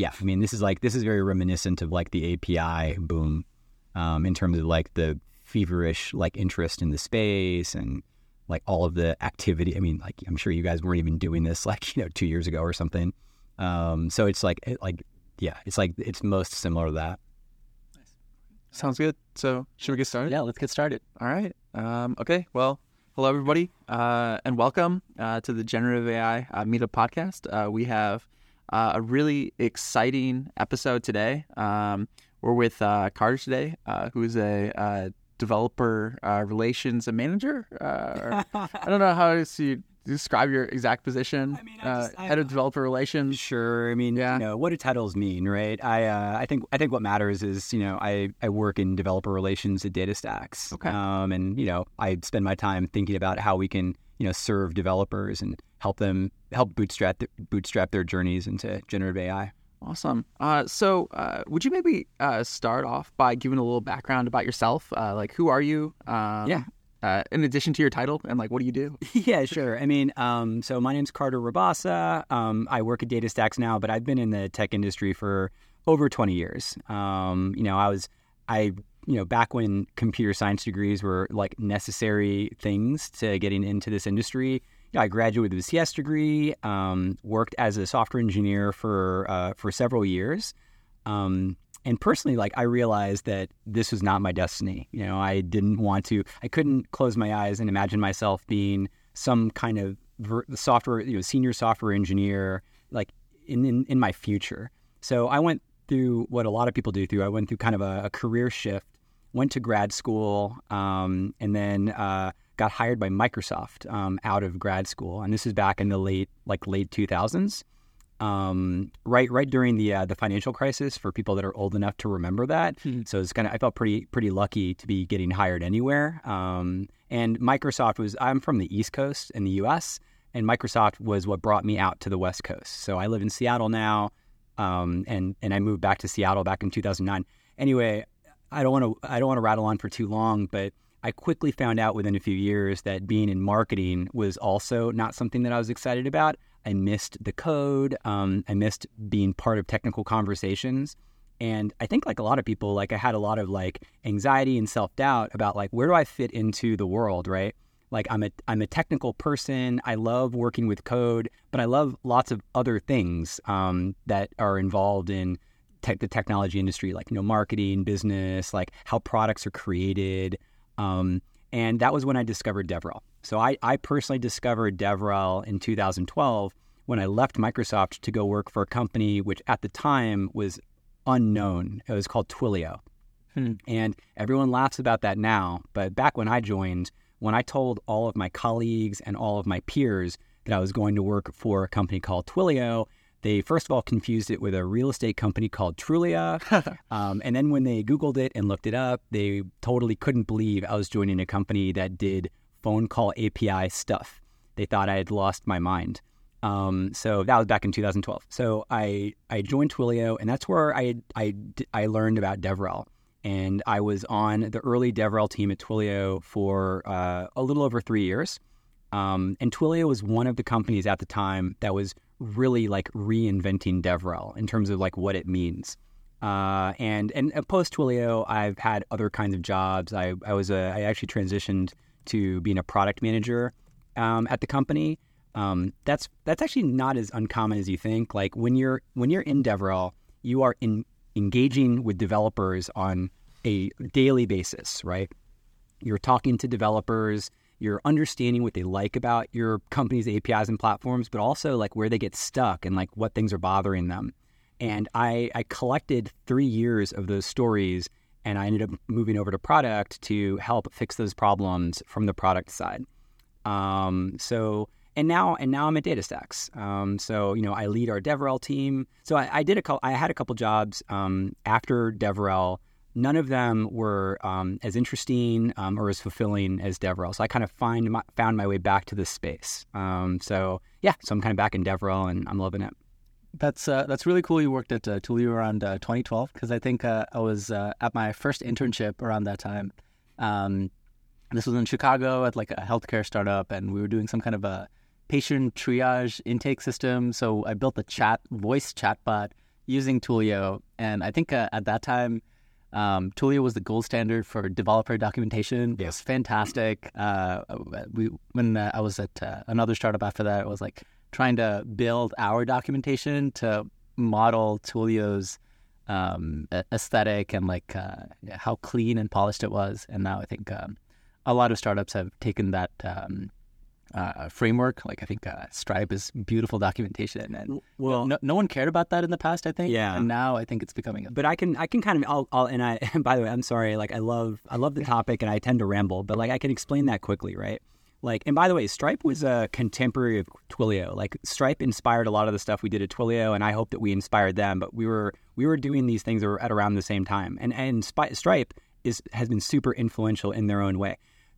yeah, I mean, this is like this is very reminiscent of like the API boom, um, in terms of like the feverish like interest in the space and like all of the activity. I mean, like I'm sure you guys weren't even doing this like you know two years ago or something. Um, so it's like it, like yeah, it's like it's most similar to that. Sounds good. So should we get started? Yeah, let's get started. All right. Um, okay. Well, hello everybody, uh, and welcome uh, to the Generative AI uh, Meetup podcast. Uh, we have uh, a really exciting episode today. Um, we're with uh, Carter today, who is a developer relations manager. I don't know how to describe your exact position? I mean, I just, uh, head of developer relations. Sure. I mean, yeah. You know, what do titles mean, right? I uh, I think I think what matters is you know I, I work in developer relations at DataStax. Okay. Um, and you know I spend my time thinking about how we can you know serve developers and help them help bootstrap bootstrap their journeys into generative AI. Awesome. Uh, so, uh, would you maybe uh, start off by giving a little background about yourself? Uh, like, who are you? Um, yeah uh, in addition to your title and like what do you do yeah sure i mean um, so my name's carter Rabasa um, i work at datastax now but i've been in the tech industry for over 20 years um, you know i was i you know back when computer science degrees were like necessary things to getting into this industry I graduated with a CS degree, um, worked as a software engineer for uh, for several years, um, and personally, like I realized that this was not my destiny. You know, I didn't want to. I couldn't close my eyes and imagine myself being some kind of software, you know, senior software engineer, like in in, in my future. So I went through what a lot of people do through. I went through kind of a, a career shift. Went to grad school, um, and then uh, got hired by Microsoft um, out of grad school. And this is back in the late like late two thousands um, right right during the uh, the financial crisis for people that are old enough to remember that. Mm-hmm. So it's kind of I felt pretty pretty lucky to be getting hired anywhere. Um, and Microsoft was I'm from the East Coast in the U.S. and Microsoft was what brought me out to the West Coast. So I live in Seattle now, um, and and I moved back to Seattle back in 2009. Anyway, I don't want to I don't want to rattle on for too long, but I quickly found out within a few years that being in marketing was also not something that I was excited about. I missed the code. Um, I missed being part of technical conversations. And I think like a lot of people, like I had a lot of like anxiety and self doubt about like where do I fit into the world, right? Like I'm a I'm a technical person. I love working with code, but I love lots of other things um, that are involved in tech, the technology industry, like you know marketing, business, like how products are created. Um, and that was when I discovered DevRel. So I, I personally discovered DevRel in 2012 when I left Microsoft to go work for a company which at the time was unknown. It was called Twilio. Hmm. And everyone laughs about that now. But back when I joined, when I told all of my colleagues and all of my peers that I was going to work for a company called Twilio, they first of all confused it with a real estate company called Trulia. um, and then when they Googled it and looked it up, they totally couldn't believe I was joining a company that did phone call API stuff. They thought I had lost my mind. Um, so that was back in 2012. So I, I joined Twilio, and that's where I, I, I learned about DevRel. And I was on the early DevRel team at Twilio for uh, a little over three years. Um, and Twilio was one of the companies at the time that was really like reinventing DevRel in terms of like what it means. Uh, and and post Twilio, I've had other kinds of jobs. I, I was a I actually transitioned to being a product manager um, at the company. Um, that's that's actually not as uncommon as you think. Like when you're when you're in DevRel, you are in, engaging with developers on a daily basis, right? You're talking to developers you're understanding what they like about your company's APIs and platforms, but also like where they get stuck and like what things are bothering them. And I, I collected three years of those stories and I ended up moving over to product to help fix those problems from the product side. Um, so and now and now I'm at DataStax. Um, so you know I lead our DevRel team. So I, I did a couple, I had a couple jobs um, after DevRel none of them were um, as interesting um, or as fulfilling as DevRel. So I kind of find my, found my way back to this space. Um, so yeah, so I'm kind of back in DevRel and I'm loving it. That's uh, that's really cool. You worked at uh, around uh, 2012 because I think uh, I was uh, at my first internship around that time. Um, this was in Chicago at like a healthcare startup, and we were doing some kind of a patient triage intake system. So I built a chat voice chatbot using Twilio, and I think uh, at that time, um, Twilio was the gold standard for developer documentation. It was fantastic. Uh, we when uh, I was at uh, another startup after that, I was like trying to build our documentation to model Twilio's um, aesthetic and like uh, how clean and polished it was. And now I think um, a lot of startups have taken that um, uh, framework. Like I think uh, Stripe is beautiful documentation, and well, no, no, one cared about that in the past. I think, yeah, and now I think it's becoming. A... But I can, I can kind of, I'll, I'll, and I, and by the way, I'm sorry. Like I love, I love the topic, and I tend to ramble, but like I can explain that quickly, right? Like, and by the way, Stripe was a contemporary of Twilio. Like, Stripe inspired a lot of the stuff we did at Twilio, and I hope that we inspired them. But we were we were doing these things at around the same time, and and Stripe is has been super influential in their own way.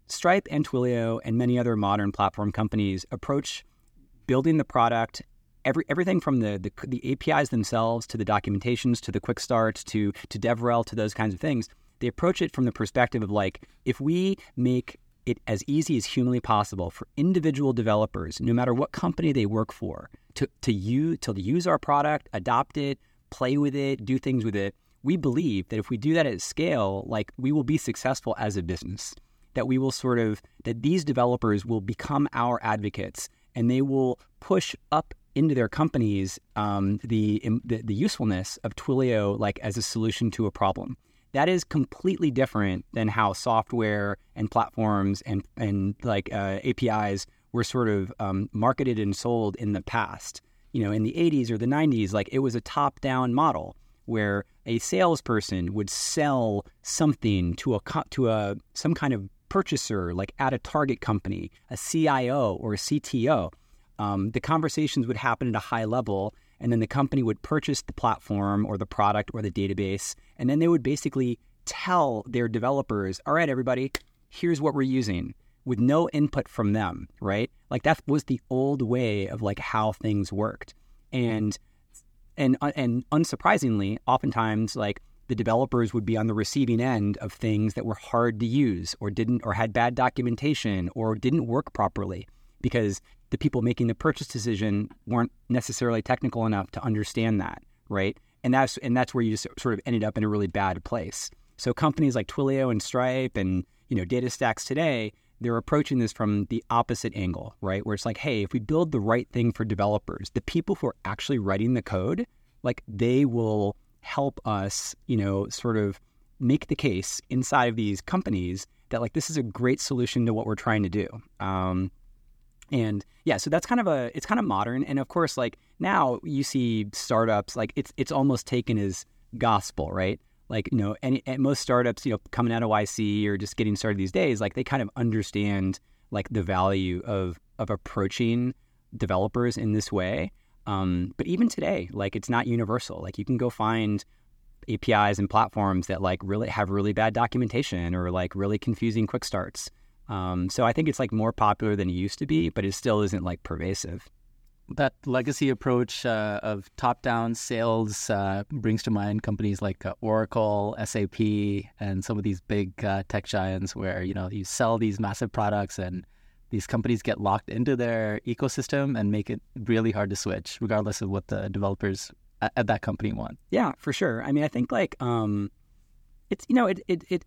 Stripe and Twilio and many other modern platform companies approach building the product every everything from the, the, the APIs themselves to the documentations to the quick starts to to DevRel to those kinds of things. They approach it from the perspective of like if we make it as easy as humanly possible for individual developers, no matter what company they work for, to to use to use our product, adopt it, play with it, do things with it. We believe that if we do that at scale, like we will be successful as a business that we will sort of that these developers will become our advocates and they will push up into their companies um, the, the, the usefulness of Twilio like as a solution to a problem. That is completely different than how software and platforms and and like uh, APIs were sort of um, marketed and sold in the past. You know, in the 80s or the 90s, like it was a top-down model where a salesperson would sell something to a to a some kind of purchaser, like at a target company, a CIO or a CTO. Um, the conversations would happen at a high level, and then the company would purchase the platform or the product or the database, and then they would basically tell their developers, "All right, everybody, here's what we're using." With no input from them, right? Like that was the old way of like how things worked, and and and unsurprisingly, oftentimes like the developers would be on the receiving end of things that were hard to use or didn't or had bad documentation or didn't work properly because the people making the purchase decision weren't necessarily technical enough to understand that, right? And that's and that's where you just sort of ended up in a really bad place. So companies like Twilio and Stripe and you know DataStax today, they're approaching this from the opposite angle, right? Where it's like, hey, if we build the right thing for developers, the people who are actually writing the code, like they will help us, you know, sort of make the case inside of these companies that like this is a great solution to what we're trying to do. Um, and yeah, so that's kind of a it's kind of modern. And of course, like now you see startups like it's it's almost taken as gospel, right? Like you know, any, most startups, you know, coming out of YC or just getting started these days, like they kind of understand like the value of of approaching developers in this way. Um, but even today, like it's not universal. Like you can go find APIs and platforms that like really have really bad documentation or like really confusing quick starts. Um, so I think it's like more popular than it used to be, but it still isn't like pervasive. That legacy approach uh, of top-down sales uh, brings to mind companies like uh, Oracle, SAP, and some of these big uh, tech giants, where you know you sell these massive products and these companies get locked into their ecosystem and make it really hard to switch, regardless of what the developers at, at that company want. Yeah, for sure. I mean, I think like um, it's you know it it it.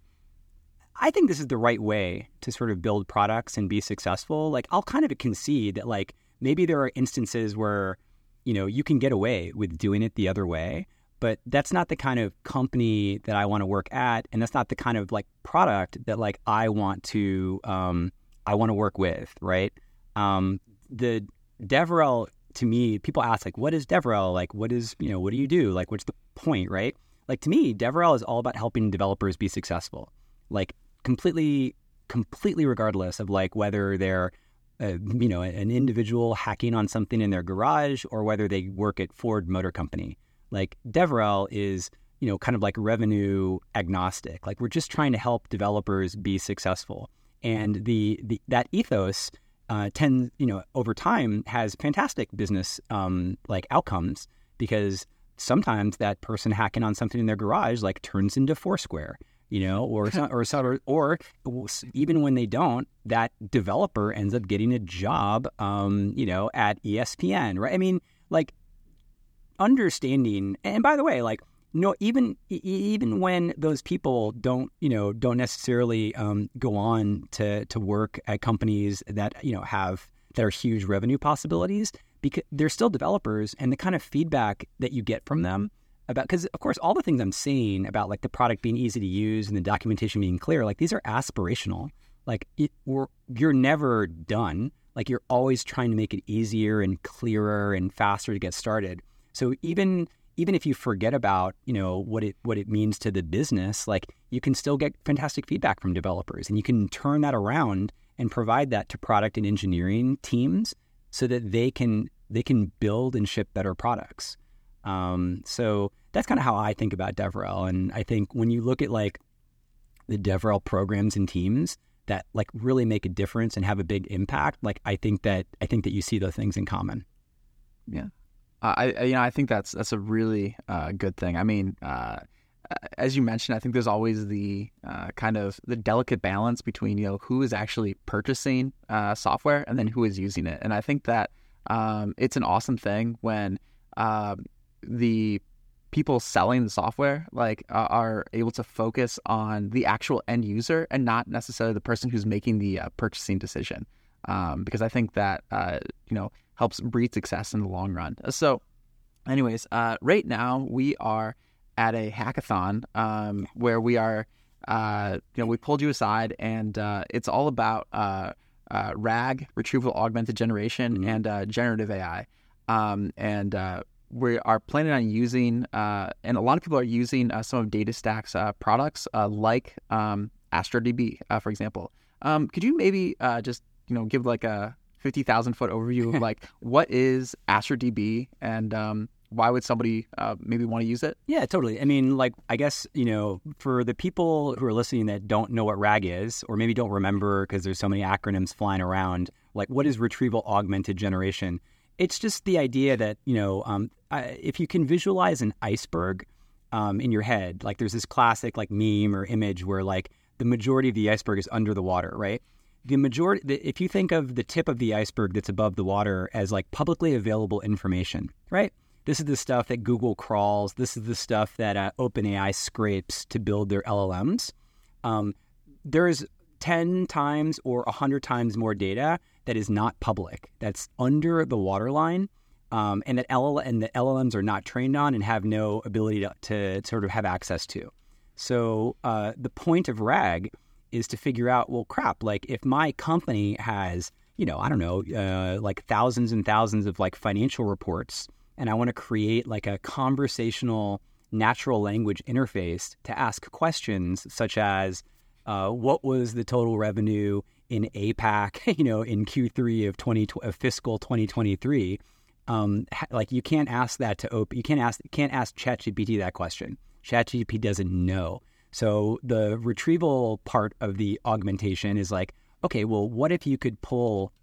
I think this is the right way to sort of build products and be successful. Like I'll kind of concede that like maybe there are instances where you know you can get away with doing it the other way, but that's not the kind of company that I want to work at, and that's not the kind of like product that like I want to. Um, I want to work with, right? Um, the DevRel to me, people ask like, what is DevRel? Like, what is you know, what do you do? Like, what's the point, right? Like to me, DevRel is all about helping developers be successful, like completely, completely regardless of like whether they're uh, you know an individual hacking on something in their garage or whether they work at Ford Motor Company. Like DevRel is you know kind of like revenue agnostic. Like we're just trying to help developers be successful and the, the that ethos uh, tends you know over time has fantastic business um, like outcomes because sometimes that person hacking on something in their garage like turns into Foursquare you know or or or, even when they don't that developer ends up getting a job um, you know at ESPN right I mean like understanding. And by the way, like no, even even when those people don't, you know, don't necessarily um, go on to to work at companies that you know have that are huge revenue possibilities, because they're still developers, and the kind of feedback that you get from them about because of course all the things I'm saying about like the product being easy to use and the documentation being clear, like these are aspirational. Like it, we're, you're never done. Like you're always trying to make it easier and clearer and faster to get started. So even even if you forget about you know what it what it means to the business, like you can still get fantastic feedback from developers, and you can turn that around and provide that to product and engineering teams so that they can they can build and ship better products. Um, so that's kind of how I think about DevRel, and I think when you look at like the DevRel programs and teams that like really make a difference and have a big impact, like I think that I think that you see those things in common. Yeah, I, I you know I think that's that's a really uh, good thing. I mean, uh, as you mentioned, I think there's always the uh, kind of the delicate balance between you know who is actually purchasing uh, software and then who is using it, and I think that um, it's an awesome thing when um, the people selling the software like are able to focus on the actual end user and not necessarily the person who's making the uh, purchasing decision um, because I think that uh, you know helps breed success in the long run. So, anyways, uh, right now we are at a hackathon um, where we are, uh, you know, we pulled you aside, and uh, it's all about uh, uh, RAG, retrieval augmented generation, mm-hmm. and uh, generative AI. Um, and we are planning on using, and a lot of people are using some of DataStax's products, like um, AstraDB, for example. Um, could you maybe just, you know, give like a 50,000 foot overview of like what is AstraDB and um, why would somebody uh, maybe want to use it? Yeah, totally. I mean, like, I guess, you know, for the people who are listening that don't know what RAG is, or maybe don't remember because there's so many acronyms flying around, like, what is retrieval augmented generation? It's just the idea that, you know, um, if you can visualize an iceberg um, in your head, like, there's this classic, like, meme or image where, like, the majority of the iceberg is under the water, right? The majority, the, if you think of the tip of the iceberg that's above the water as like publicly available information, right? This is the stuff that Google crawls. This is the stuff that uh, OpenAI scrapes to build their LLMs. Um, there's 10 times or 100 times more data that is not public, that's under the waterline, um, and that LL- and the LLMs are not trained on and have no ability to, to sort of have access to. So uh, the point of RAG is to figure out, well, crap, like if my company has, you know, I don't know, uh, like thousands and thousands of like financial reports, and I want to create like a conversational natural language interface to ask questions such as, uh, what was the total revenue in APAC, you know, in Q3 of 20 of fiscal 2023? Um, like you can't ask that to open. You can't ask can't ask ChatGPT that question. ChatGPT doesn't know. So the retrieval part of the augmentation is like, okay, well, what if you could pull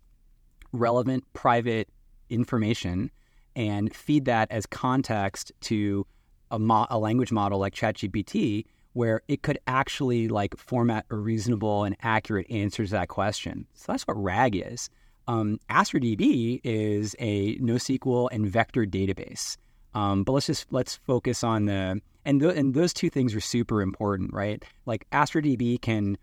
relevant private information and feed that as context to a, mo- a language model like ChatGPT, where it could actually like format a reasonable and accurate answer to that question. So that's what RAG is. Um, AstraDB is a NoSQL and vector database. Um, but let's just let's focus on the and and those two things are super important, right? Like AstraDB can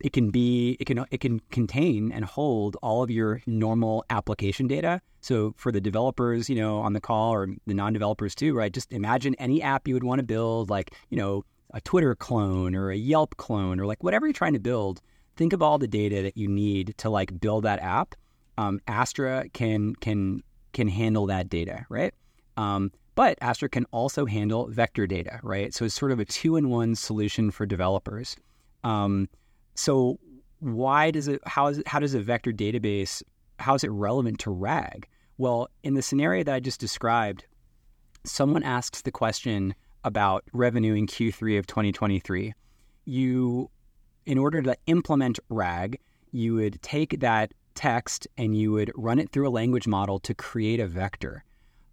it can be it can it can contain and hold all of your normal application data. So for the developers, you know, on the call or the non-developers too, right? Just imagine any app you would want to build, like you know, a Twitter clone or a Yelp clone or like whatever you're trying to build. Think of all the data that you need to like build that app. Um, Astra can can can handle that data, right? Um, but Astra can also handle vector data, right? So it's sort of a two-in-one solution for developers. Um, so why does it? How is it? How does a vector database? How is it relevant to RAG? Well, in the scenario that I just described, someone asks the question about revenue in Q3 of 2023. You, in order to implement RAG, you would take that text and you would run it through a language model to create a vector.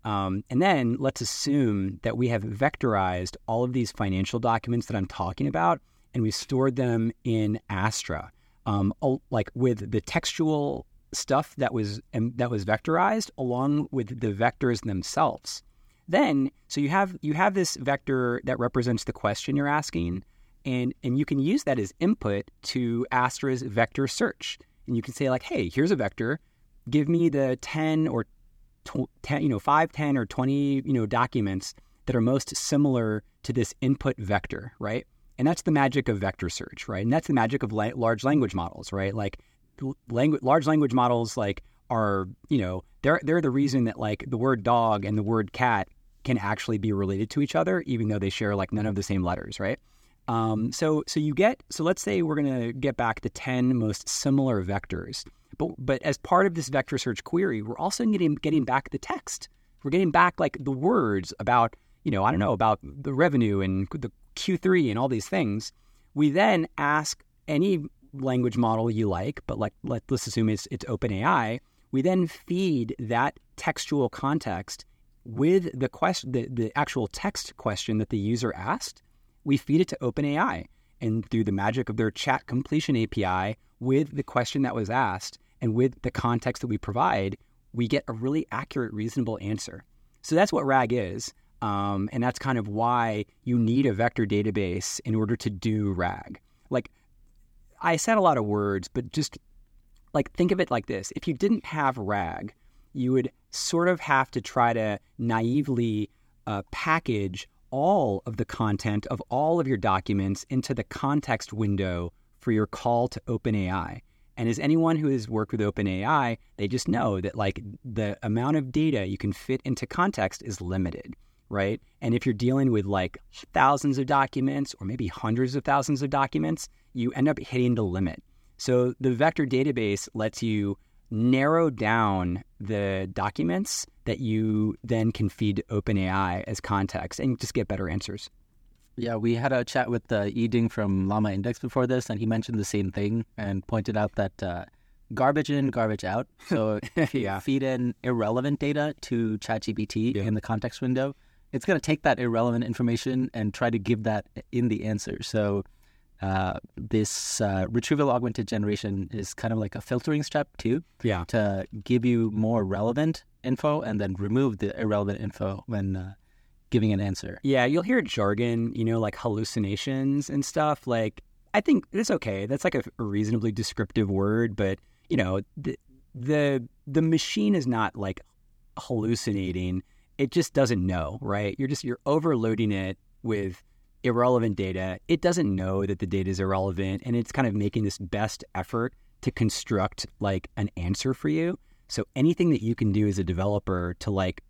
Um, and then let's assume that we have vectorized all of these financial documents that I'm talking about, and we stored them in Astra, um, like with the textual stuff that was um, that was vectorized along with the vectors themselves. Then, so you have you have this vector that represents the question you're asking, and and you can use that as input to Astra's vector search. And you can say like, hey, here's a vector. Give me the 10 or tw- 10, you know, 5, 10 or 20, you know, documents that are most similar to this input vector, right? And that's the magic of vector search, right? And that's the magic of la- large language models, right? Like language, large language models like are, you know, they're they're the reason that like the word dog and the word cat can actually be related to each other, even though they share like none of the same letters, right? Um, so so you get so let's say we're gonna get back the ten most similar vectors, but but as part of this vector search query, we're also getting getting back the text. We're getting back like the words about you know I don't know about the revenue and the Q3 and all these things. We then ask any language model you like, but like let, let's assume it's it's OpenAI. We then feed that textual context with the question, the, the actual text question that the user asked. We feed it to OpenAI, and through the magic of their chat completion API, with the question that was asked and with the context that we provide, we get a really accurate, reasonable answer. So that's what RAG is. Um, and that's kind of why you need a vector database in order to do RAG. Like, I said a lot of words, but just like think of it like this if you didn't have RAG, you would sort of have to try to naively uh, package all of the content of all of your documents into the context window for your call to OpenAI. And as anyone who has worked with OpenAI, they just know that like the amount of data you can fit into context is limited, right? And if you're dealing with like thousands of documents or maybe hundreds of thousands of documents, you end up hitting the limit. So the vector database lets you narrow down the documents that you then can feed OpenAI as context and just get better answers. Yeah, we had a chat with uh, Yiding from Llama Index before this, and he mentioned the same thing and pointed out that uh, garbage in, garbage out. So if you Yeah. feed in irrelevant data to ChatGPT Yeah. in the context window, it's going to take that irrelevant information and try to give that in the answer. So uh, this uh, retrieval augmented generation is kind of like a filtering step too Yeah. to give you more relevant info and then remove the irrelevant info when uh, giving an answer. Yeah, you'll hear jargon, you know, like hallucinations and stuff. Like, I think it's okay. That's like a, reasonably descriptive word, but you know, the the the machine is not like hallucinating. It just doesn't know, right? You're just you're overloading it with irrelevant data. It doesn't know that the data is irrelevant, and it's kind of making this best effort to construct like an answer for you. So anything that you can do as a developer to like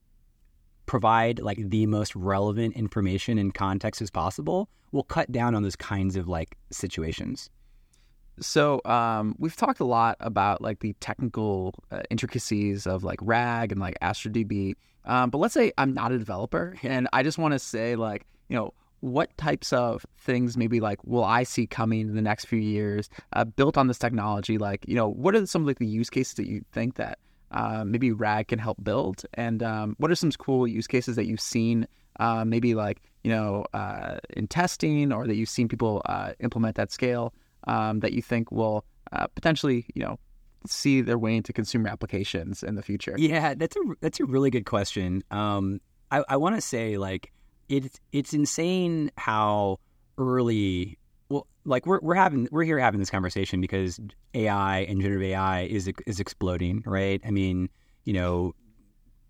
provide like the most relevant information and context as possible will cut down on those kinds of like situations. So um, we've talked a lot about like the technical uh, intricacies of like RAG and like AstraDB. Um, but let's say I'm not a developer and I just want to say like you know what types of things maybe like will I see coming in the next few years uh, built on this technology? Like you know what are some of like the use cases that you think that uh, maybe RAG can help build, and um, what are some cool use cases that you've seen uh, maybe like you know uh, in testing or that you've seen people uh, implement at scale? um, that you think will uh, potentially, you know, see their way into consumer applications in the future? Yeah, that's a that's a really good question. Um, I, I want to say like it's it's insane how early. Like we're we're having we're here having this conversation because AI and generative AI is is exploding, right? I mean, you know,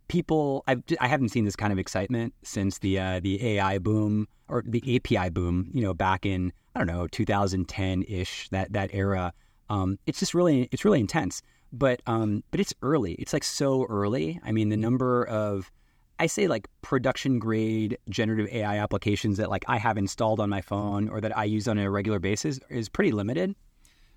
people I've I haven't seen this kind of excitement since the uh, the AI boom or the API boom, you know, back in I don't know 2010 ish that that era. Um, it's just really it's really intense, but um, but it's early. It's like so early. I mean, the number of I say like production grade generative AI applications that like I have installed on my phone or that I use on a regular basis is pretty limited.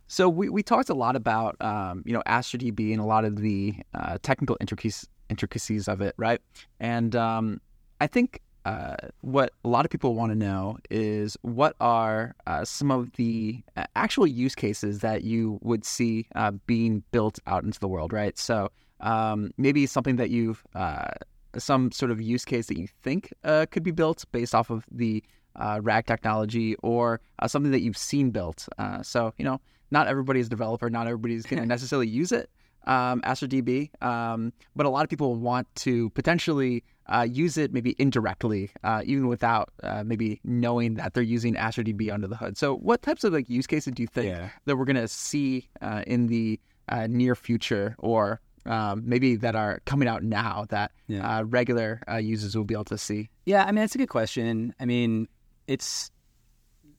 So we, we talked a lot about um, you know AstraDB and a lot of the uh, technical intricacies intricacies of it, right? And um, I think uh, what a lot of people want to know is what are uh, some of the uh, actual use cases that you would see uh, being built out into the world, right? So um, maybe something that you've uh, some sort of use case that you think uh, could be built based off of the uh, RAG technology or uh, something that you've seen built. Uh, so, you know, not everybody is a developer, not everybody's going to necessarily use it, um, AstraDB, um, but a lot of people want to potentially uh, use it maybe indirectly, uh, even without uh, maybe knowing that they're using AstraDB under the hood. So, what types of like use cases do you think Yeah. that we're going to see uh, in the uh, near future, or um, maybe that are coming out now that Yeah. uh, regular uh, users will be able to see? Yeah, I mean that's a good question. I mean, it's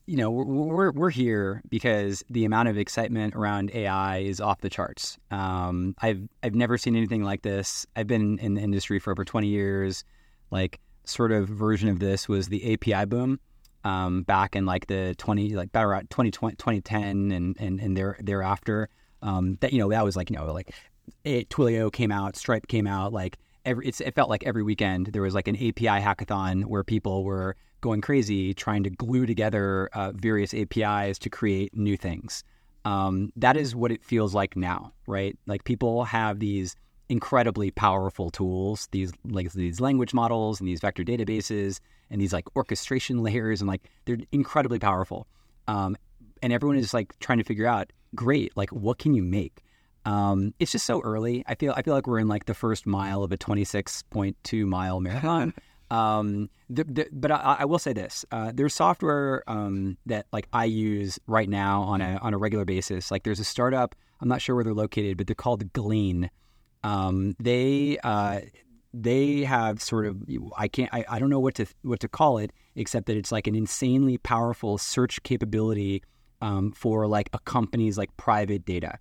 you know we're we're, we're here because the amount of excitement around AI is off the charts. Um, I've I've never seen anything like this. I've been in the industry for over twenty years. Like sort of version of this was the API boom um, back in like the twenty like about around 2020, 2010 and and and there thereafter. Um, that you know that was like you know like it, Twilio came out, Stripe came out, like every it felt like every weekend there was like an API hackathon where people were going crazy trying to glue together uh, various APIs to create new things. Um, that is what it feels like now, right? Like people have these incredibly powerful tools, these like these language models and these vector databases and these like orchestration layers, and like they're incredibly powerful. Um, and everyone is like trying to figure out, great, like what can you make? Um, it's just so early. I feel I feel like we're in like the first mile of a 26.2 mile marathon. um, the, the, but I, I will say this: uh, there's software um, that like I use right now on a on a regular basis. Like there's a startup. I'm not sure where they're located, but they're called Glean. Um, they uh, they have sort of I can't I, I don't know what to what to call it except that it's like an insanely powerful search capability um, for like a company's like private data.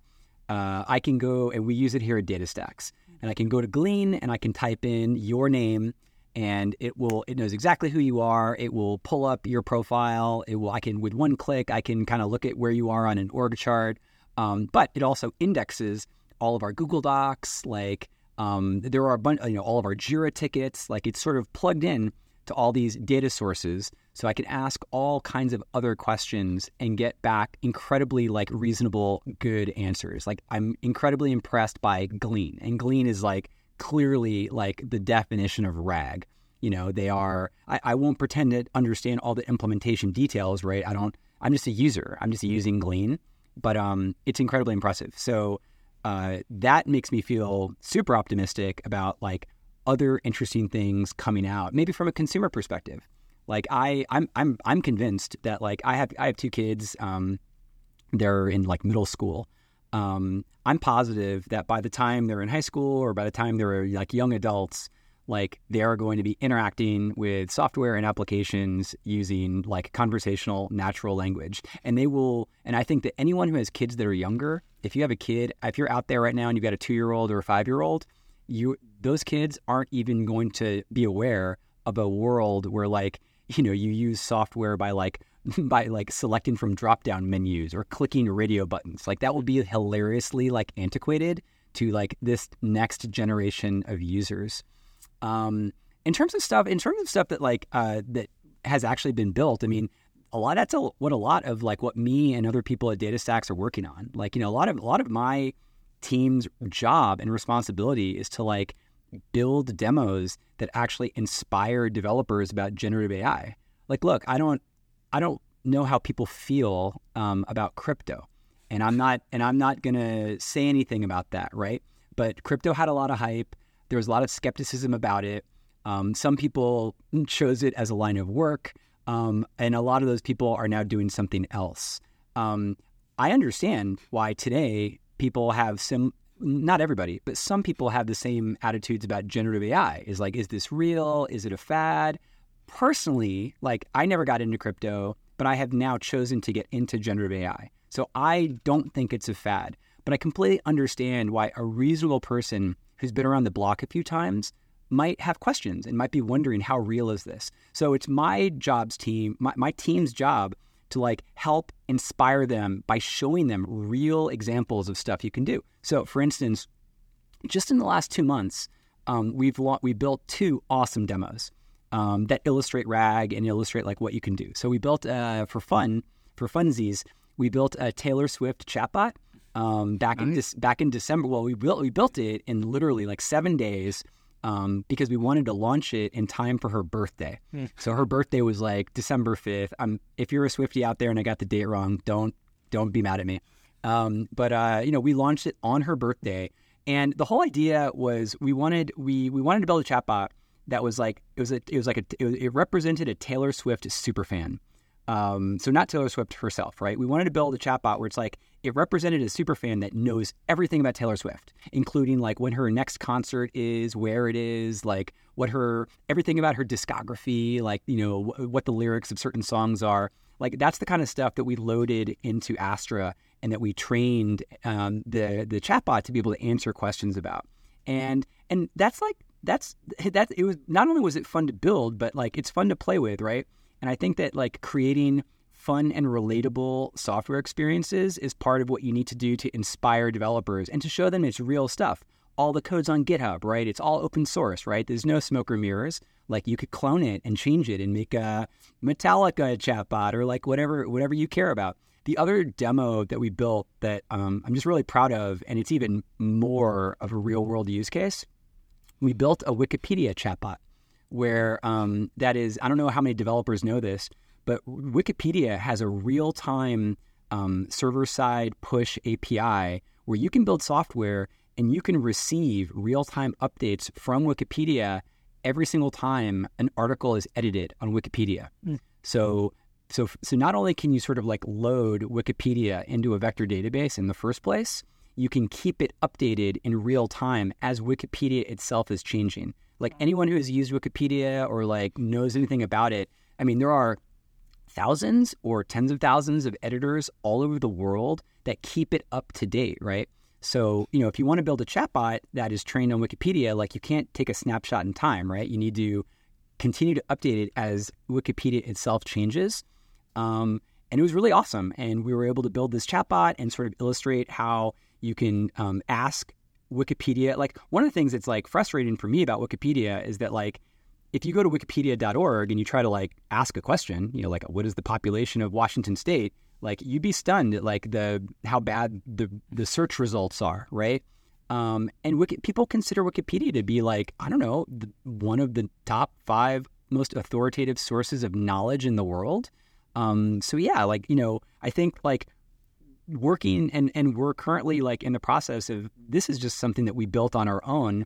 Uh, I can go and we use it here at DataStax, and I can go to Glean and I can type in your name and it will it knows exactly who you are. It will pull up your profile. It will I can with one click I can kind of look at where you are on an org chart. Um, but it also indexes all of our Google Docs. Like um, there are a bunch, you know, all of our Jira tickets. Like it's sort of plugged in to all these data sources, so I can ask all kinds of other questions and get back incredibly like reasonable, good answers. Like I'm incredibly impressed by Glean, and Glean is like clearly like the definition of RAG. You know, they are. I, I won't pretend to understand all the implementation details, right? I don't. I'm just a user. I'm just using Glean, but um, it's incredibly impressive. So uh, that makes me feel super optimistic about like other interesting things coming out, maybe from a consumer perspective. Like I, I'm, I'm, I'm convinced that like I have, I have two kids. Um, they're in like middle school. Um, I'm positive that by the time they're in high school or by the time they're like young adults, like they are going to be interacting with software and applications using like conversational natural language and they will and i think that anyone who has kids that are younger if you have a kid if you're out there right now and you've got a two-year-old or a five-year-old you those kids aren't even going to be aware of a world where like you know you use software by like by like selecting from drop down menus or clicking radio buttons like that will be hilariously like antiquated to like this next generation of users um, in terms of stuff, in terms of stuff that like uh, that has actually been built, I mean, a lot that's a, what a lot of like what me and other people at DataStax are working on. Like you know, a lot of a lot of my team's job and responsibility is to like build demos that actually inspire developers about generative AI. Like, look, I don't, I don't know how people feel um, about crypto, and I'm not, and I'm not gonna say anything about that, right? But crypto had a lot of hype. There was a lot of skepticism about it. Um, some people chose it as a line of work, um, and a lot of those people are now doing something else. Um, I understand why today people have some, not everybody, but some people have the same attitudes about generative AI. Is like, is this real? Is it a fad? Personally, like, I never got into crypto, but I have now chosen to get into generative AI. So I don't think it's a fad, but I completely understand why a reasonable person who's been around the block a few times might have questions and might be wondering how real is this. So it's my job's team, my, my team's job to like help inspire them by showing them real examples of stuff you can do. So for instance, just in the last two months, um, we've lo- we built two awesome demos um, that illustrate RAG and illustrate like what you can do. So we built uh, for fun for funsies, we built a Taylor Swift chatbot um, back in this back in December. Well, we built we built it in literally like seven days um, because we wanted to launch it in time for her birthday. So her birthday was like December fifth. Um, if you're a Swiftie out there and I got the date wrong, don't don't be mad at me. Um, but uh, you know, we launched it on her birthday, and the whole idea was we wanted we we wanted to build a chatbot that was like it was a, it was like a, it, it represented a Taylor Swift super fan. Um, so not Taylor Swift herself, right? We wanted to build a chatbot where it's like it represented a super fan that knows everything about Taylor Swift, including like when her next concert is, where it is, like what her everything about her discography, like you know what the lyrics of certain songs are. Like that's the kind of stuff that we loaded into Astra and that we trained um, the the chatbot to be able to answer questions about. And and that's like that's that it was not only was it fun to build, but like it's fun to play with, right? And I think that like creating fun and relatable software experiences is part of what you need to do to inspire developers and to show them it's real stuff. All the code's on GitHub, right? It's all open source, right? There's no smoke or mirrors. Like you could clone it and change it and make a Metallica chatbot or like whatever whatever you care about. The other demo that we built that um, I'm just really proud of, and it's even more of a real world use case, we built a Wikipedia chatbot where um, that is, I don't know how many developers know this, but Wikipedia has a real time um, server side push API where you can build software and you can receive real time updates from Wikipedia every single time an article is edited on Wikipedia. Mm. So so so not only can you sort of like load Wikipedia into a vector database in the first place, you can keep it updated in real time as Wikipedia itself is changing. Like anyone who has used Wikipedia or like knows anything about it, I mean there are thousands or tens of thousands of editors all over the world that keep it up to date, right? So, you know, if you want to build a chatbot that is trained on Wikipedia, like you can't take a snapshot in time, right? You need to continue to update it as Wikipedia itself changes. Um, and it was really awesome. And we were able to build this chatbot and sort of illustrate how you can um, ask Wikipedia. Like one of the things that's like frustrating for me about Wikipedia is that like if you go to wikipedia.org and you try to like ask a question, you know, like what is the population of Washington state? Like you'd be stunned at like the how bad the the search results are, right? Um, and Wiki, people consider Wikipedia to be like I don't know the, one of the top five most authoritative sources of knowledge in the world. Um, so yeah, like you know, I think like working and and we're currently like in the process of this is just something that we built on our own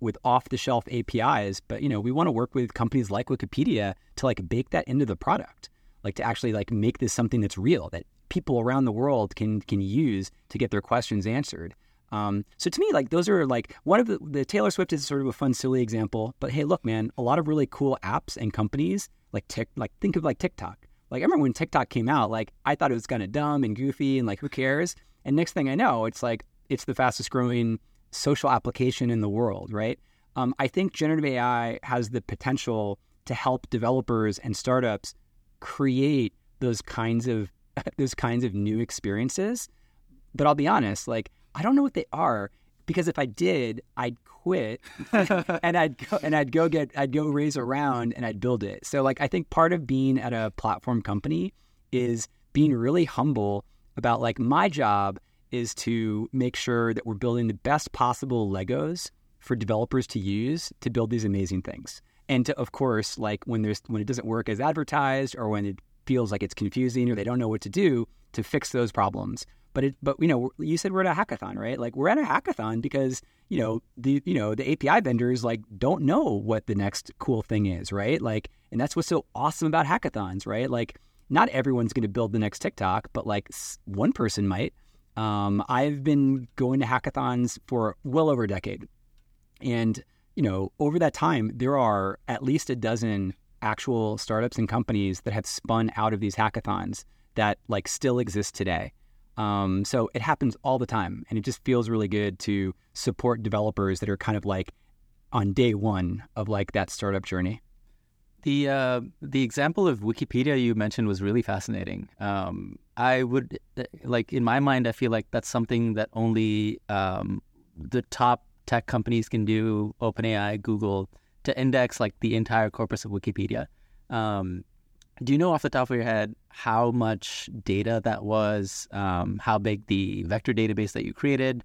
with off the shelf APIs, but you know, we want to work with companies like Wikipedia to like bake that into the product, like to actually like make this something that's real that people around the world can can use to get their questions answered. Um, so to me, like those are like one of the, the Taylor Swift is sort of a fun, silly example. But hey, look, man, a lot of really cool apps and companies like Tik, like think of like TikTok. Like I remember when TikTok came out, like I thought it was kind of dumb and goofy and like who cares? And next thing I know, it's like it's the fastest growing social application in the world, right? Um, I think generative AI has the potential to help developers and startups create those kinds of those kinds of new experiences. But I'll be honest, like I don't know what they are because if I did, I'd quit and I'd go and I'd go get I'd go raise a round and I'd build it. So like I think part of being at a platform company is being really humble about like my job is to make sure that we're building the best possible Legos for developers to use to build these amazing things. And to, of course, like when there's when it doesn't work as advertised or when it feels like it's confusing or they don't know what to do to fix those problems. But it, but you know, you said we're at a hackathon, right? Like we're at a hackathon because you know the you know the API vendors like don't know what the next cool thing is, right? Like, and that's what's so awesome about hackathons, right? Like, not everyone's going to build the next TikTok, but like one person might. Um, I've been going to hackathons for well over a decade. And, you know, over that time, there are at least a dozen actual startups and companies that have spun out of these hackathons that like still exist today. Um, so it happens all the time. And it just feels really good to support developers that are kind of like on day one of like that startup journey. The uh, the example of Wikipedia you mentioned was really fascinating. Um, I would uh, like in my mind, I feel like that's something that only um, the top tech companies can do. OpenAI, Google to index like the entire corpus of Wikipedia. Um, do you know off the top of your head how much data that was? Um, how big the vector database that you created?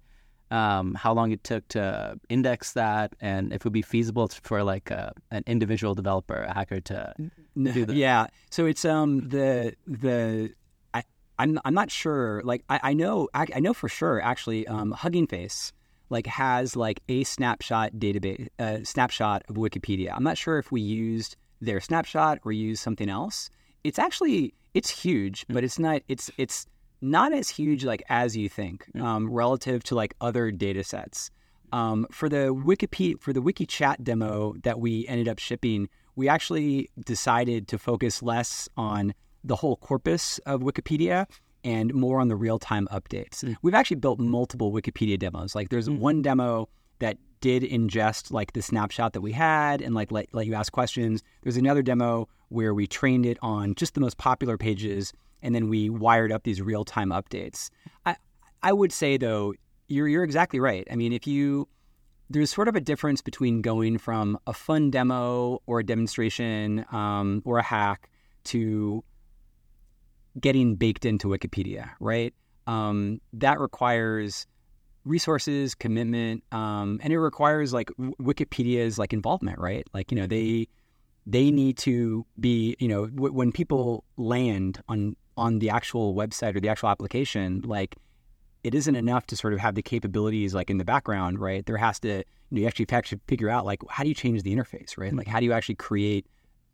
um, how long it took to index that, and if it would be feasible for like a, an individual developer, a hacker to do that. Yeah. So it's um the the I I'm I'm not sure. Like I, I know I, I know for sure actually um, Hugging Face like has like a snapshot database uh, snapshot of Wikipedia. I'm not sure if we used their snapshot or used something else. It's actually it's huge, but it's not it's it's not as huge like as you think um, relative to like other data sets. Um, for the Wikipedia for the WikiChat demo that we ended up shipping, we actually decided to focus less on the whole corpus of Wikipedia and more on the real time updates. Mm. We've actually built multiple Wikipedia demos. Like there's mm. one demo that did ingest like the snapshot that we had and like let, let you ask questions. There's another demo where we trained it on just the most popular pages and then we wired up these real time updates. I I would say though, you're you're exactly right. I mean, if you there's sort of a difference between going from a fun demo or a demonstration um, or a hack to getting baked into Wikipedia, right? Um, that requires resources, commitment, um, and it requires like Wikipedia's like involvement, right? Like you know they they need to be you know w- when people land on on the actual website or the actual application, like it isn't enough to sort of have the capabilities like in the background, right? There has to you, know, you actually have to figure out like how do you change the interface, right? Like how do you actually create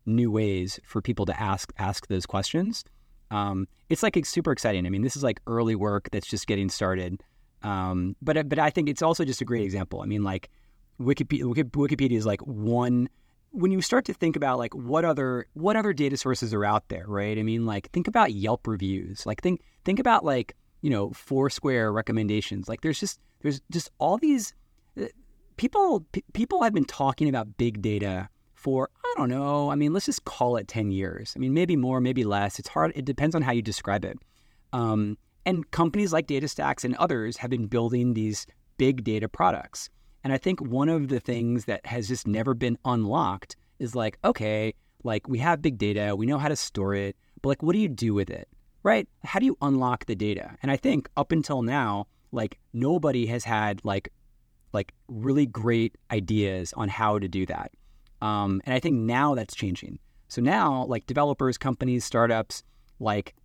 new ways for people to ask ask those questions? Um, it's like it's super exciting. I mean, this is like early work that's just getting started. Um, but but I think it's also just a great example. I mean, like Wikipedia, Wikipedia is like one. When you start to think about like what other what other data sources are out there, right? I mean, like think about Yelp reviews. Like think think about like you know Foursquare recommendations. Like there's just there's just all these uh, people p- people have been talking about big data for, I don't know, I mean, let's just call it 10 years. I mean, maybe more, maybe less. It's hard. It depends on how you describe it. Um, and companies like DataStax and others have been building these big data products. And I think one of the things that has just never been unlocked is like, okay, like we have big data, we know how to store it, but like, what do you do with it? Right? How do you unlock the data? And I think up until now, like nobody has had like like really great ideas on how to do that. Um, and I think now that's changing. So now, like developers, companies, startups, like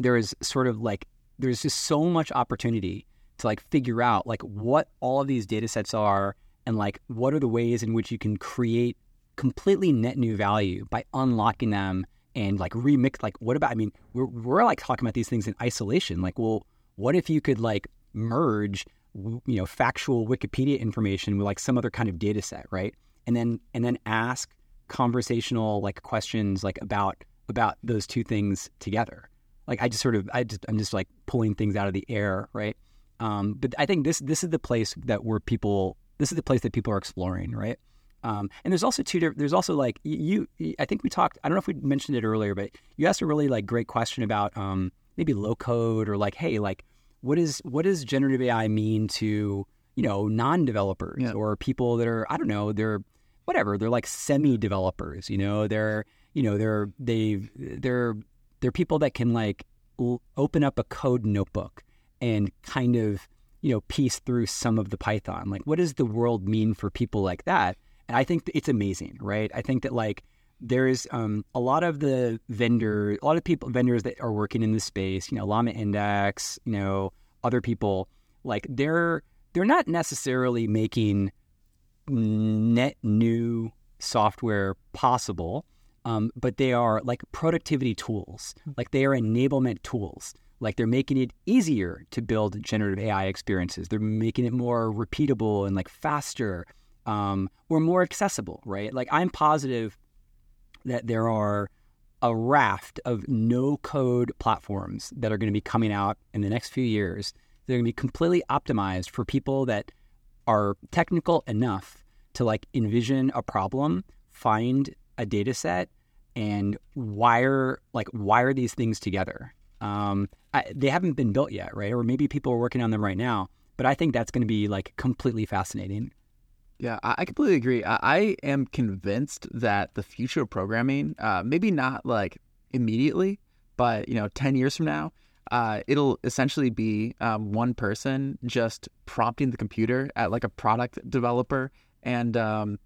there is sort of like there's just so much opportunity to like figure out like what all of these data sets are and like what are the ways in which you can create completely net new value by unlocking them and like remix like what about i mean we're, we're like talking about these things in isolation like well what if you could like merge you know factual wikipedia information with like some other kind of data set right and then and then ask conversational like questions like about about those two things together. Like I just sort of I just I'm just like pulling things out of the air, right? Um, but I think this this is the place that where people this is the place that people are exploring, right? Um, and there's also two. There's also like you, you. I think we talked. I don't know if we mentioned it earlier, but you asked a really like great question about um, maybe low code or like, hey, like what is what does generative AI mean to you know non-developers yeah. or people that are I don't know they're whatever they're like semi-developers you know they're you know they're they they're they're people that can like l- open up a code notebook and kind of you know piece through some of the Python. Like what does the world mean for people like that? And I think it's amazing right? I think that like there is um, a lot of the vendor, a lot of people, vendors that are working in this space, you know, Llama Index, you know, other people, like they're they're not necessarily making net new software possible, um, but they are like productivity tools. Hmm. Like they are enablement tools. Like they're making it easier to build generative AI experiences. They're making it more repeatable and like faster um, or more accessible, right? Like I'm positive that there are a raft of no code platforms that are going to be coming out in the next few years they're going to be completely optimized for people that are technical enough to like envision a problem, find a data set, and wire like wire these things together. Um, I, they haven't been built yet, right? Or maybe people are working on them right now. But I think that's going to be like completely fascinating. Yeah, I completely agree. I am convinced that the future of programming, uh, maybe not like immediately, but you know, ten years from now, uh, it'll essentially be um, one person just prompting the computer at like a product developer, and um,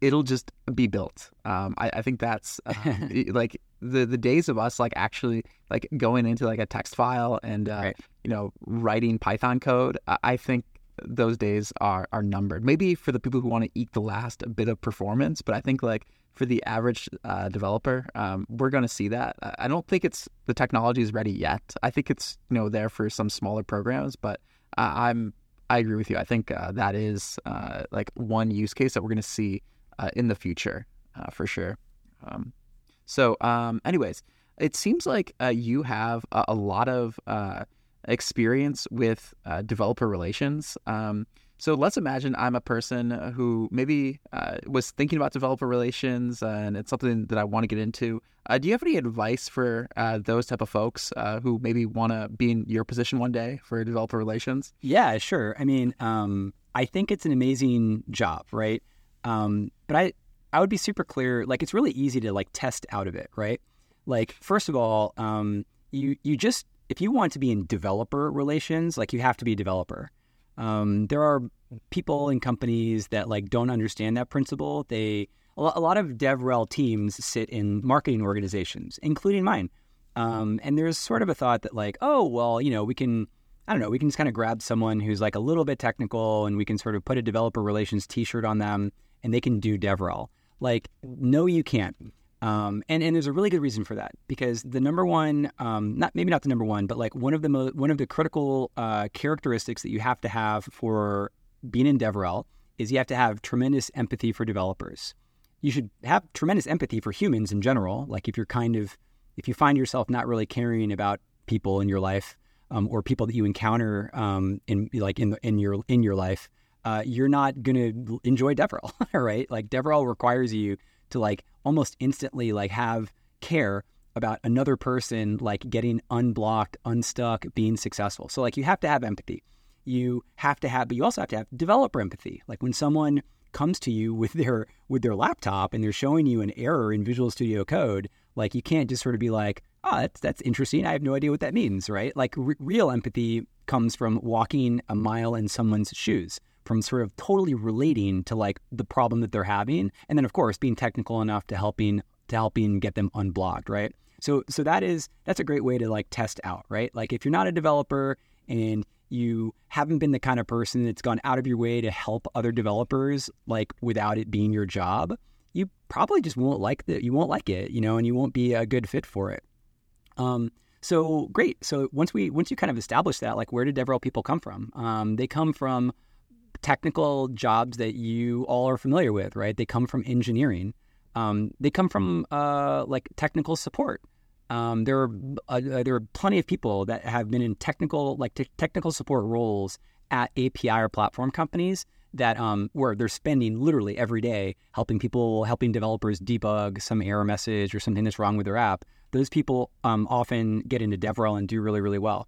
it'll just be built. Um, I, I, think that's uh, like the the days of us like actually like going into like a text file and uh, right. you know writing Python code. I, I think those days are are numbered. Maybe for the people who want to eke the last bit of performance, but I think like for the average uh, developer, um, we're going to see that. I don't think it's the technology is ready yet. I think it's you know there for some smaller programs, but uh, I'm I agree with you. I think uh, that is uh, like one use case that we're going to see uh, in the future uh, for sure. Um, so, um, anyways, it seems like you have a, a lot of experience with developer relations. Um, so let's imagine I'm a person who maybe uh, was thinking about developer relations and it's something that I want to get into. Uh, do you have any advice for uh, those type of folks uh, who maybe want to be in your position one day for developer relations? Yeah, sure. I mean, um, I think it's an amazing job, right? Um, but I, I would be super clear. Like, it's really easy to like test out of it, right? Like, first of all, um, you you just if you want to be in developer relations, like you have to be a developer. Um, there are people and companies that like don't understand that principle. They a lot of DevRel teams sit in marketing organizations, including mine. Um, and there's sort of a thought that like, oh well, you know, we can I don't know, we can just kind of grab someone who's like a little bit technical, and we can sort of put a developer relations T-shirt on them, and they can do DevRel. Like, no, you can't. Um, and and there's a really good reason for that because the number one, um, not maybe not the number one, but like one of the mo- one of the critical uh, characteristics that you have to have for being in DevRel is you have to have tremendous empathy for developers. You should have tremendous empathy for humans in general. Like if you're kind of if you find yourself not really caring about people in your life um, or people that you encounter um, in like in in your in your life, uh, you're not gonna enjoy DevRel, right? Like DevRel requires you to like almost instantly like have care about another person like getting unblocked, unstuck, being successful. So like you have to have empathy. You have to have, but you also have to have developer empathy. Like when someone comes to you with their with their laptop and they're showing you an error in Visual Studio Code, like you can't just sort of be like, "Oh, that's that's interesting. I have no idea what that means." Right? Like r- real empathy comes from walking a mile in someone's shoes from sort of totally relating to like the problem that they're having and then of course being technical enough to helping to helping get them unblocked right? So so that is that's a great way to like test out right? Like if you're not a developer and you haven't been the kind of person that's gone out of your way to help other developers like without it being your job you probably just won't like the you won't like it you know and you won't be a good fit for it. Um so great. So once we once you kind of establish that like where did devrel people come from? Um, they come from technical jobs that you all are familiar with, right? They come from engineering. Um, they come from uh, like technical support. Um, there are uh, there are plenty of people that have been in technical like t- technical support roles at API or platform companies that um, where they're spending literally every day helping people, helping developers debug some error message or something that's wrong with their app. Those people um, often get into DevRel and do really really well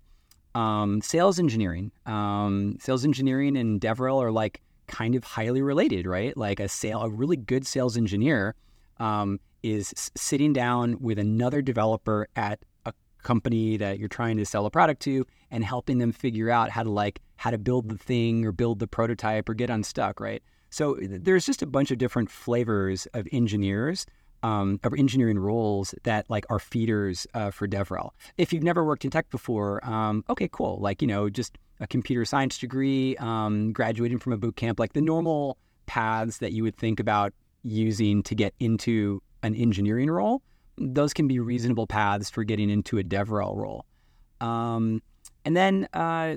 um, sales engineering. Um, sales engineering and DevRel are like kind of highly related, right? Like a sale, a really good sales engineer um, is sitting down with another developer at a company that you're trying to sell a product to and helping them figure out how to like how to build the thing or build the prototype or get unstuck, right? So there's just a bunch of different flavors of engineers um, of engineering roles that like are feeders uh, for DevRel. If you've never worked in tech before, um, okay, cool. Like you know, just a computer science degree, um, graduating from a boot camp, like the normal paths that you would think about using to get into an engineering role. Those can be reasonable paths for getting into a DevRel role. Um, and then, uh,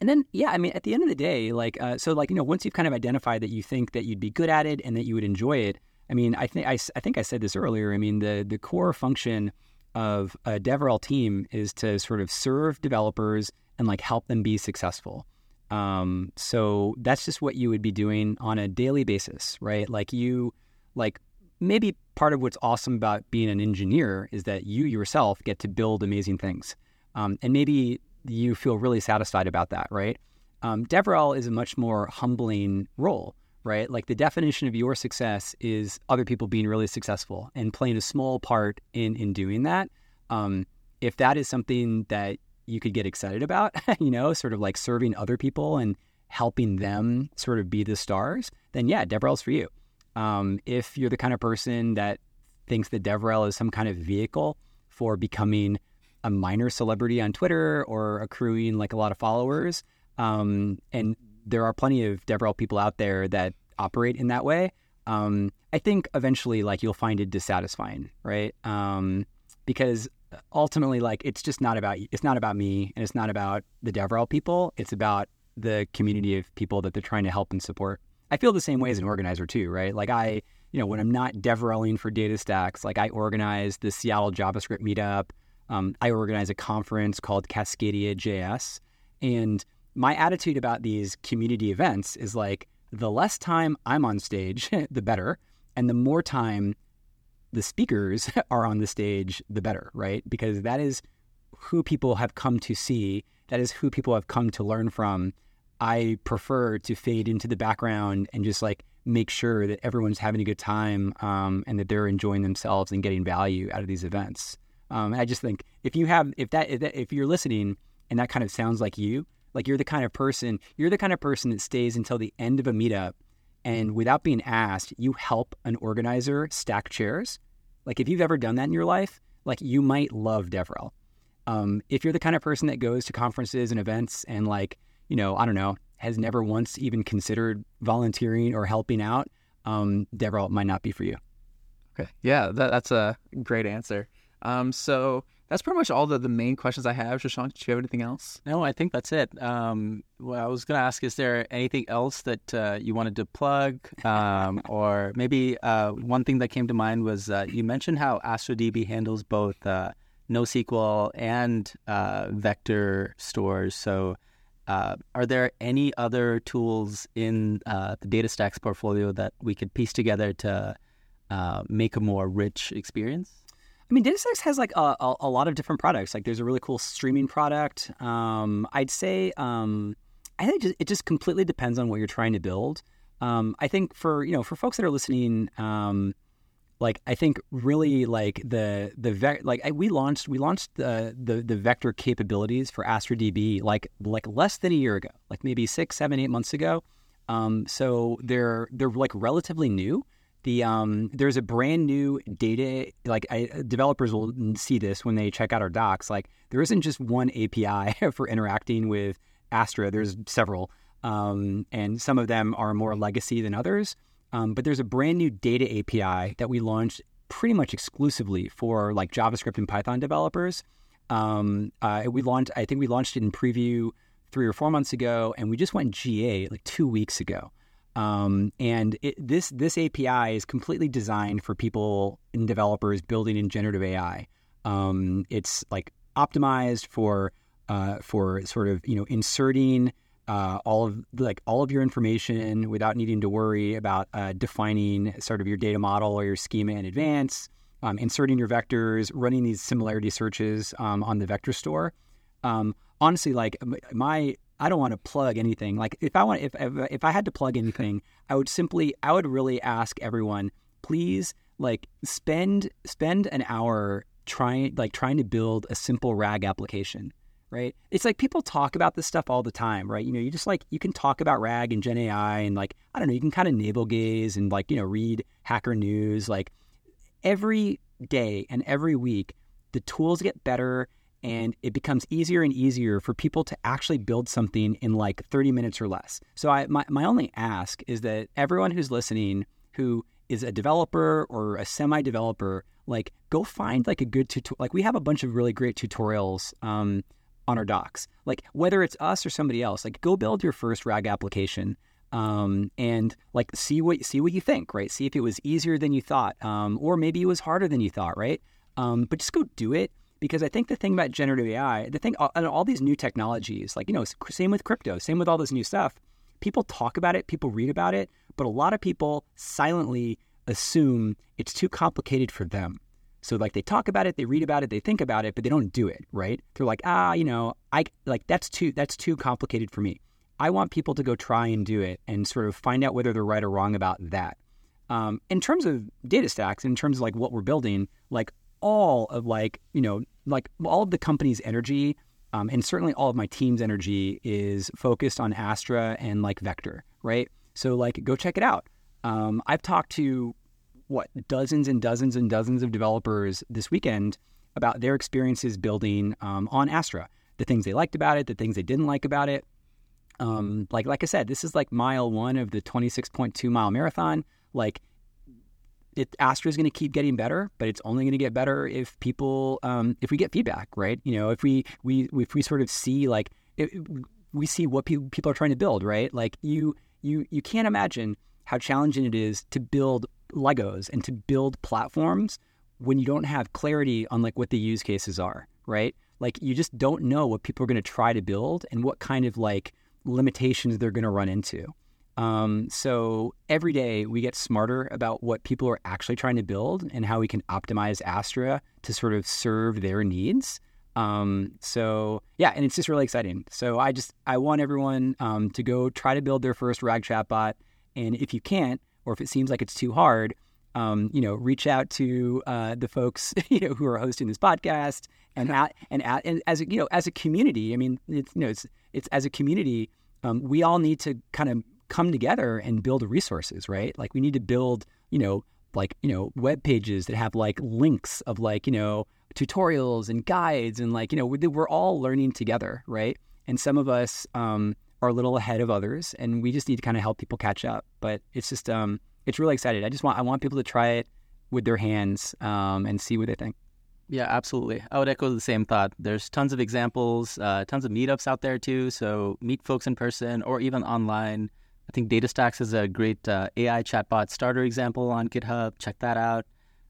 and then, yeah, I mean, at the end of the day, like, uh, so, like, you know, once you've kind of identified that you think that you'd be good at it and that you would enjoy it, I mean, I think I, think I said this earlier. I mean, the the core function of a DevRel team is to sort of serve developers and like help them be successful. Um, so that's just what you would be doing on a daily basis, right? Like you, like maybe part of what's awesome about being an engineer is that you yourself get to build amazing things, um, and maybe you feel really satisfied about that, right? Um, DevRel is a much more humbling role right? Like the definition of your success is other people being really successful and playing a small part in in doing that. Um, if that is something that you could get excited about, you know, sort of like serving other people and helping them sort of be the stars, then yeah, DevRel's for you. Um, if you're the kind of person that thinks that DevRel is some kind of vehicle for becoming a minor celebrity on Twitter or accruing like a lot of followers, um, and there are plenty of DevRel people out there that operate in that way. Um, I think eventually, like you'll find it dissatisfying, right? Um, because ultimately, like it's just not about it's not about me, and it's not about the DevRel people. It's about the community of people that they're trying to help and support. I feel the same way as an organizer too, right? Like I, you know, when I'm not DevReling for DataStax, like I organize the Seattle JavaScript meetup. Um, I organize a conference called Cascadia JS, and my attitude about these community events is like the less time I'm on stage, the better, and the more time the speakers are on the stage, the better, right? Because that is who people have come to see. That is who people have come to learn from. I prefer to fade into the background and just like make sure that everyone's having a good time um, and that they're enjoying themselves and getting value out of these events. Um, and I just think if you have if that, if you're listening and that kind of sounds like you, like you're the kind of person you're the kind of person that stays until the end of a meetup and without being asked, you help an organizer stack chairs. Like if you've ever done that in your life, like you might love DevRel. Um, if you're the kind of person that goes to conferences and events and like you know, I don't know, has never once even considered volunteering or helping out, um, DevRel might not be for you. Okay. Yeah, that, that's a great answer. Um, so that's pretty much all the, the main questions I have. Shashank, do you have anything else? No, I think that's it. Um, well, I was going to ask, is there anything else that uh, you wanted to plug? Um, or maybe uh, one thing that came to mind was uh, you mentioned how AstraDB handles both uh, NoSQL and uh, vector stores. So uh, are there any other tools in the DataStax portfolio that we could piece together to make a more rich experience? I mean, DataStax has like a, a, a, lot of different products. Like, there's a really cool streaming product. Um, I'd say um, I think it just completely depends on what you're trying to build. Um, I think for you know for folks that are listening, um, like I think really like the the ve- like I, we launched we launched the, the the vector capabilities for AstraDB like like less than a year ago, like maybe six, seven, eight months ago. Um, so they're they're like relatively new. The um, there's a brand new data like I, developers will see this when they check out our docs. Like there isn't just one API for interacting with Astra. There's several, um, and some of them are more legacy than others. Um, but there's a brand new data API that we launched pretty much exclusively for like JavaScript and Python developers. Um, uh, we launched, I think we launched it in preview three or four months ago, and we just went GA like two weeks ago. Um, and it, this this API is completely designed for people and developers building in generative AI. Um, it's like optimized for uh, for sort of you know inserting uh, all of like all of your information without needing to worry about uh, defining sort of your data model or your schema in advance, um, inserting your vectors, running these similarity searches um, on the vector store. Um, honestly, like my I don't want to plug anything. Like if I want if, if I had to plug anything, I would simply I would really ask everyone, please like spend spend an hour trying like trying to build a simple RAG application right? It's like people talk about this stuff all the time, right? You know, you just like you can talk about RAG and Gen AI and like I don't know, you can kind of navel gaze and like you know read Hacker News like every day and every week the tools get better and it becomes easier and easier for people to actually build something in like 30 minutes or less. So I my, my only ask is that everyone who's listening who is a developer or a semi developer like go find like a good tutorial like we have a bunch of really great tutorials um, on our docs. Like whether it's us or somebody else, like go build your first RAG application um, and like see what see what you think, right? See if it was easier than you thought, um, or maybe it was harder than you thought, right? Um, but just go do it because I think the thing about generative AI, the thing, all, all these new technologies, like you know, same with crypto, same with all this new stuff. People talk about it, people read about it, but a lot of people silently assume it's too complicated for them. So like they talk about it, they read about it, they think about it, but they don't do it, right? They're like, ah, you know, I like that's too that's too complicated for me. I want people to go try and do it and sort of find out whether they're right or wrong about that. Um, in terms of DataStax, in terms of like what we're building, like all of like you know like all of the company's energy um, and certainly all of my team's energy is focused on Astra and like Vector, right? So like go check it out. Um, I've talked to what dozens and dozens and dozens of developers this weekend about their experiences building um, on Astra, the things they liked about it, the things they didn't like about it. um, like like I said, this is like mile one of the 26.2 mile marathon. Like it, Astra is going to keep getting better, but it's only going to get better if people, um, if we get feedback, right? You know, if we we if we sort of see like it, we see what pe- people are trying to build, right? Like you you you can't imagine how challenging it is to build Legos and to build platforms when you don't have clarity on like what the use cases are, right? Like you just don't know what people are going to try to build and what kind of like limitations they're going to run into. Um, so every day we get smarter about what people are actually trying to build and how we can optimize Astra to sort of serve their needs. Um, so yeah, and it's just really exciting. So I just I want everyone um, to go try to build their first RAG chatbot, and if you can't, or if it seems like it's too hard, um, you know, reach out to uh, the folks you know who are hosting this podcast, and at, and at, and as a, you know as a community. I mean, it's you know it's it's as a community, um, we all need to kind of come together and build resources, right? Like we need to build, you know, like you know web pages that have like links of like you know tutorials and guides and like you know we're all learning together, right? And some of us um, are a little ahead of others, and we just need to kind of help people catch up. But it's just um, it's really exciting. I just want I want people to try it with their hands um, and see what they think. Yeah, absolutely. I would echo the same thought. There's tons of examples, uh, tons of meetups out there too. So meet folks in person or even online. I think DataStax is a great uh, AI chatbot starter example on GitHub. Check that out.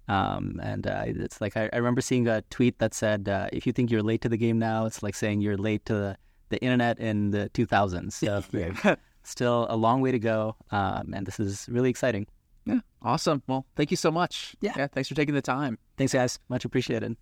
Um, and uh, it's like I, I, remember seeing a tweet that said, uh, "If you think you're late to the game now, it's like saying you're late to the, the internet in the 2000s." So still a long way to go, um, and this is really exciting. Yeah, awesome. Well, thank you so much. Yeah, yeah thanks for taking the time. Thanks, guys. Much appreciated.